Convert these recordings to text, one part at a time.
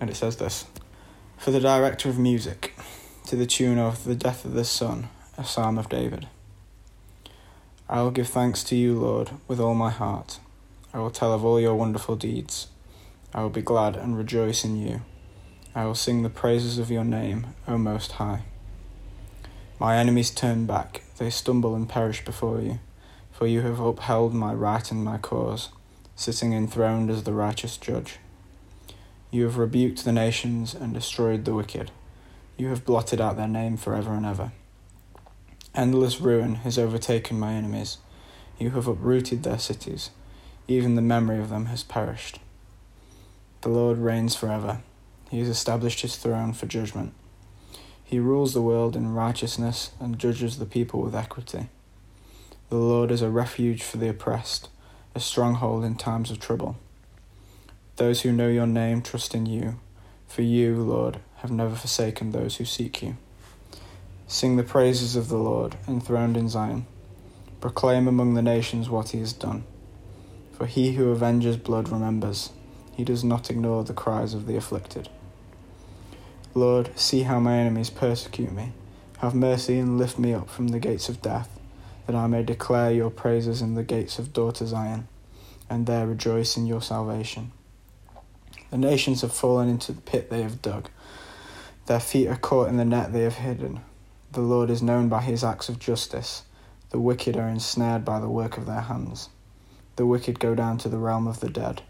and it says this For the director of music, to the tune of The Death of the Son, a psalm of David. I will give thanks to you, Lord, with all my heart. I will tell of all your wonderful deeds. I will be glad and rejoice in you. I will sing the praises of your name, O Most High. My enemies turn back, they stumble and perish before you, for you have upheld my right and my cause, sitting enthroned as the righteous judge. You have rebuked the nations and destroyed the wicked. You have blotted out their name forever and ever. Endless ruin has overtaken my enemies. You have uprooted their cities. Even the memory of them has perished. The Lord reigns forever. He has established his throne for judgment. He rules the world in righteousness and judges the people with equity. The Lord is a refuge for the oppressed, a stronghold in times of trouble. Those who know your name trust in you, for you, Lord, have never forsaken those who seek you. Sing the praises of the Lord, enthroned in Zion. Proclaim among the nations what he has done. For he who avenges blood remembers, he does not ignore the cries of the afflicted. Lord, see how my enemies persecute me. Have mercy and lift me up from the gates of death, that I may declare your praises in the gates of daughter Zion, and there rejoice in your salvation. The nations have fallen into the pit they have dug. Their feet are caught in the net they have hidden. The Lord is known by his acts of justice. The wicked are ensnared by the work of their hands. The wicked go down to the realm of the dead,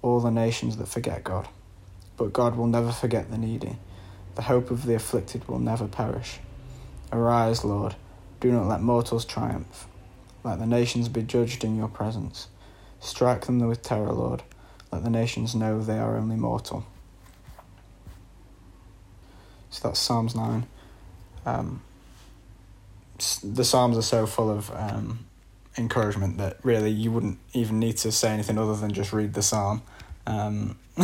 all the nations that forget God. But God will never forget the needy. The hope of the afflicted will never perish. Arise, Lord. Do not let mortals triumph. Let the nations be judged in your presence. Strike them with terror, Lord. Let the nations know they are only mortal. So that's Psalms 9. Um, the Psalms are so full of um, encouragement that really you wouldn't even need to say anything other than just read the Psalm. Um,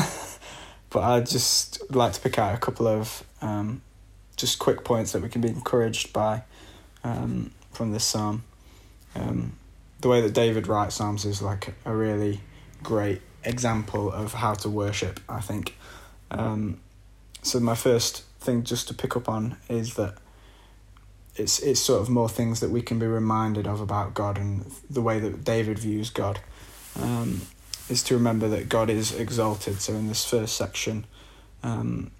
but I'd just like to pick out a couple of um, just quick points that we can be encouraged by um, from this Psalm. Um, the way that David writes Psalms is like a really great example of how to worship, I think. Um, so my first thing just to pick up on is that it's it's sort of more things that we can be reminded of about God and the way that David views God um, is to remember that God is exalted. So in this first section, um,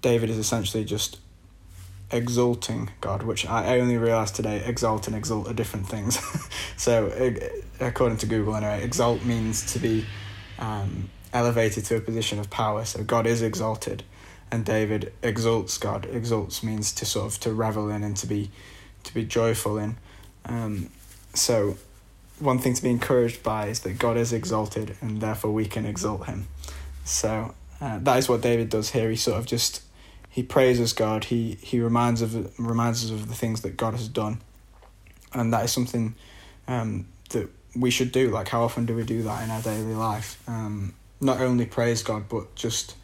David is essentially just exalting God, which I only realized today exalt and exalt are different things. so, according to Google, anyway, exalt means to be um, elevated to a position of power. So, God is exalted, and David exalts God. Exalts means to sort of to revel in and to be to be joyful in. Um, so, one thing to be encouraged by is that God is exalted, and therefore we can exalt Him. So, uh, that is what David does here. He sort of just he praises God. He he reminds of reminds us of the things that God has done, and that is something um, that we should do. Like how often do we do that in our daily life? Um, not only praise God, but just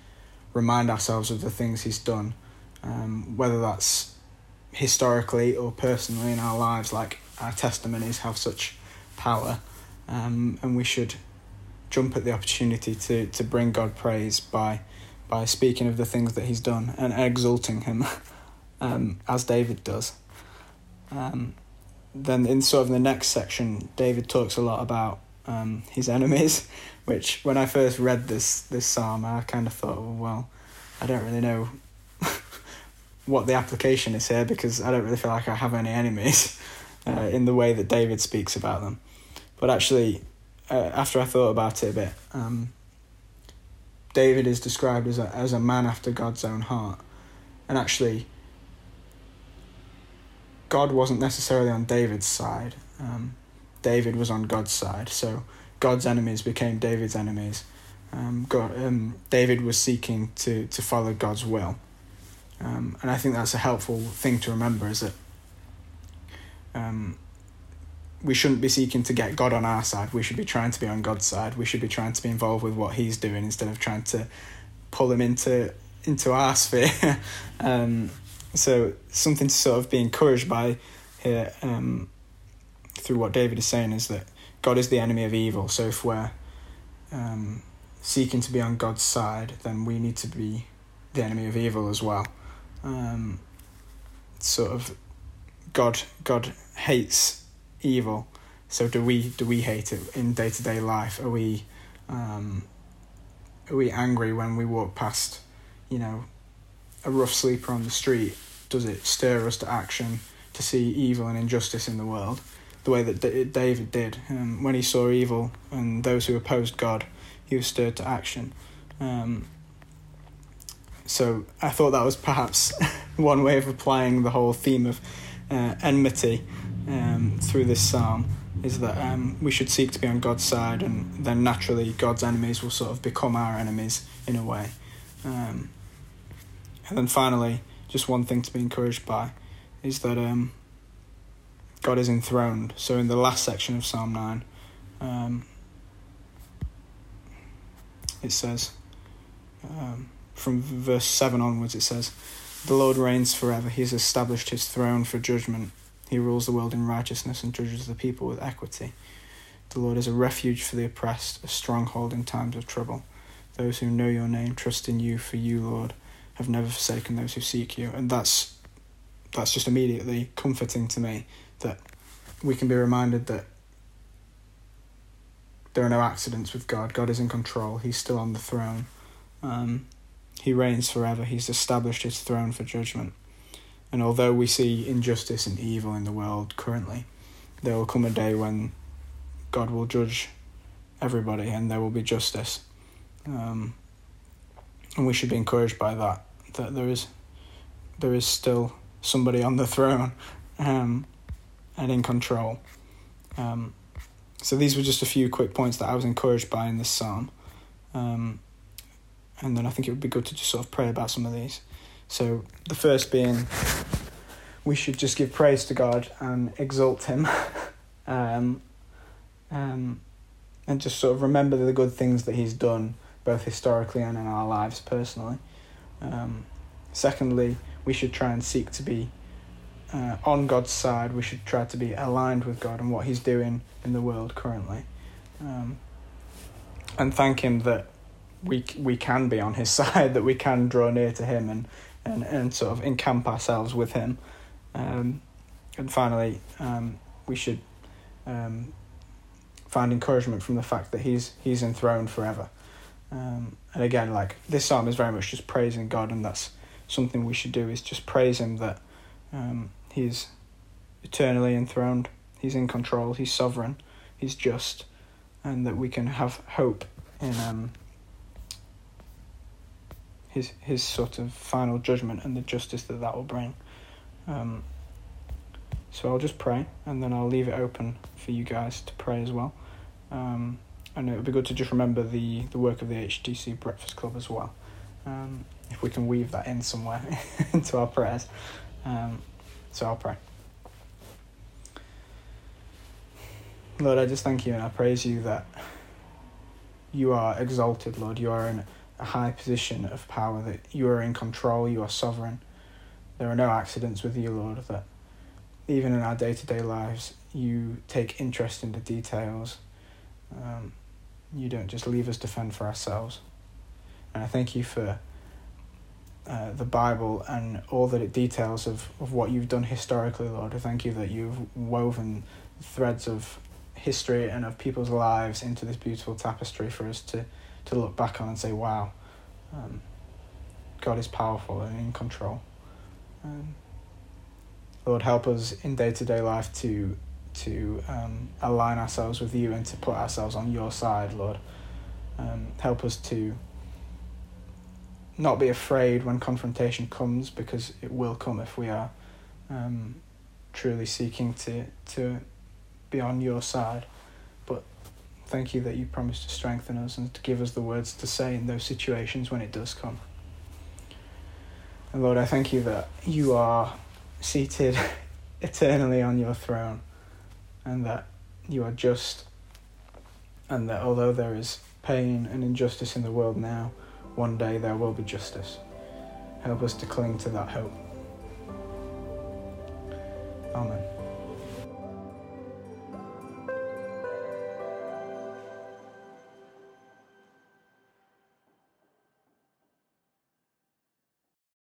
remind ourselves of the things He's done, um, whether that's historically or personally in our lives. Like our testimonies have such power, um, and we should jump at the opportunity to to bring God praise by by speaking of the things that he's done and exalting him, um, as David does. Um, then in sort of the next section, David talks a lot about um, his enemies, which when I first read this this psalm, I kind of thought, well, well I don't really know what the application is here because I don't really feel like I have any enemies uh, in the way that David speaks about them. But actually, uh, after I thought about it a bit, um, David is described as a, as a man after God's own heart. And actually, God wasn't necessarily on David's side. Um, David was on God's side. So God's enemies became David's enemies. um, God, um, David was seeking to, to follow God's will. Um, and I think that's a helpful thing to remember is that um, we shouldn't be seeking to get God on our side. We should be trying to be on God's side. We should be trying to be involved with what He's doing instead of trying to pull Him into into our sphere. um, so something to sort of be encouraged by here um, through what David is saying is that God is the enemy of evil. So if we're um, seeking to be on God's side, then we need to be the enemy of evil as well. Um, sort of God God hates evil. So do we do we hate it in day to day life? Are we um, are we angry when we walk past, you know, a rough sleeper on the street? Does it stir us to action to see evil and injustice in the world? The way that D- David did um, when he saw evil and those who opposed God, he was stirred to action. Um, so I thought that was perhaps one way of applying the whole theme of uh, enmity um, through this psalm is that um, we should seek to be on God's side, and then naturally God's enemies will sort of become our enemies in a way. Um, and then finally, just one thing to be encouraged by is that um, God is enthroned. So in the last section of Psalm 9, um, it says, um, from verse 7 onwards, it says, The Lord reigns forever. He has established his throne for judgment. He rules the world in righteousness and judges the people with equity. The Lord is a refuge for the oppressed, a stronghold in times of trouble. Those who know your name trust in you, for you, Lord, have never forsaken those who seek you. And that's that's just immediately comforting to me that we can be reminded that there are no accidents with God. God is in control. He's still on the throne. Um, he reigns forever. He's established his throne for judgment. And although we see injustice and evil in the world currently, there will come a day when God will judge everybody and there will be justice. Um, and we should be encouraged by that, that there is there is still somebody on the throne um, and in control. Um, so these were just a few quick points that I was encouraged by in this psalm. Um, and then I think it would be good to just sort of pray about some of these. So the first being, we should just give praise to God and exalt Him, um, um, and just sort of remember the good things that He's done, both historically and in our lives personally. Um, secondly, we should try and seek to be uh, on God's side. We should try to be aligned with God and what He's doing in the world currently, um, and thank Him that we we can be on His side, that we can draw near to Him and and, and sort of encamp ourselves with Him. Um, and finally, um, we should um, find encouragement from the fact that He's He's enthroned forever. Um, and again, like this psalm is very much just praising God, and that's something we should do is just praise Him that um, He's eternally enthroned, He's in control, He's sovereign, He's just, and that we can have hope in um, His His sort of final judgment and the justice that that will bring. Um, so I'll just pray, and then I'll leave it open for you guys to pray as well. Um, and it would be good to just remember the, the work of the HTC Breakfast Club as well. Um, if we can weave that in somewhere into our prayers. Um, so I'll pray. Lord, I just thank you and I praise you that you are exalted, Lord. You are in a high position of power, that you are in control, you are sovereign. There are no accidents with you, Lord, that even in our day to day lives, you take interest in the details. Um, you don't just leave us to fend for ourselves. And I thank you for uh, the Bible and all that it details of, of what you've done historically, Lord. I thank you that you've woven threads of history and of people's lives into this beautiful tapestry for us to, to look back on and say, wow, um, God is powerful and in control. Um, Lord, help us in day to day life to to um, align ourselves with you and to put ourselves on your side, Lord. Um, help us to not be afraid when confrontation comes because it will come if we are um, truly seeking to to be on your side. But thank you that you promise to strengthen us and to give us the words to say in those situations when it does come. And Lord, I thank you that you are seated eternally on your throne and that you are just and that although there is pain and injustice in the world now, one day there will be justice. Help us to cling to that hope. Amen.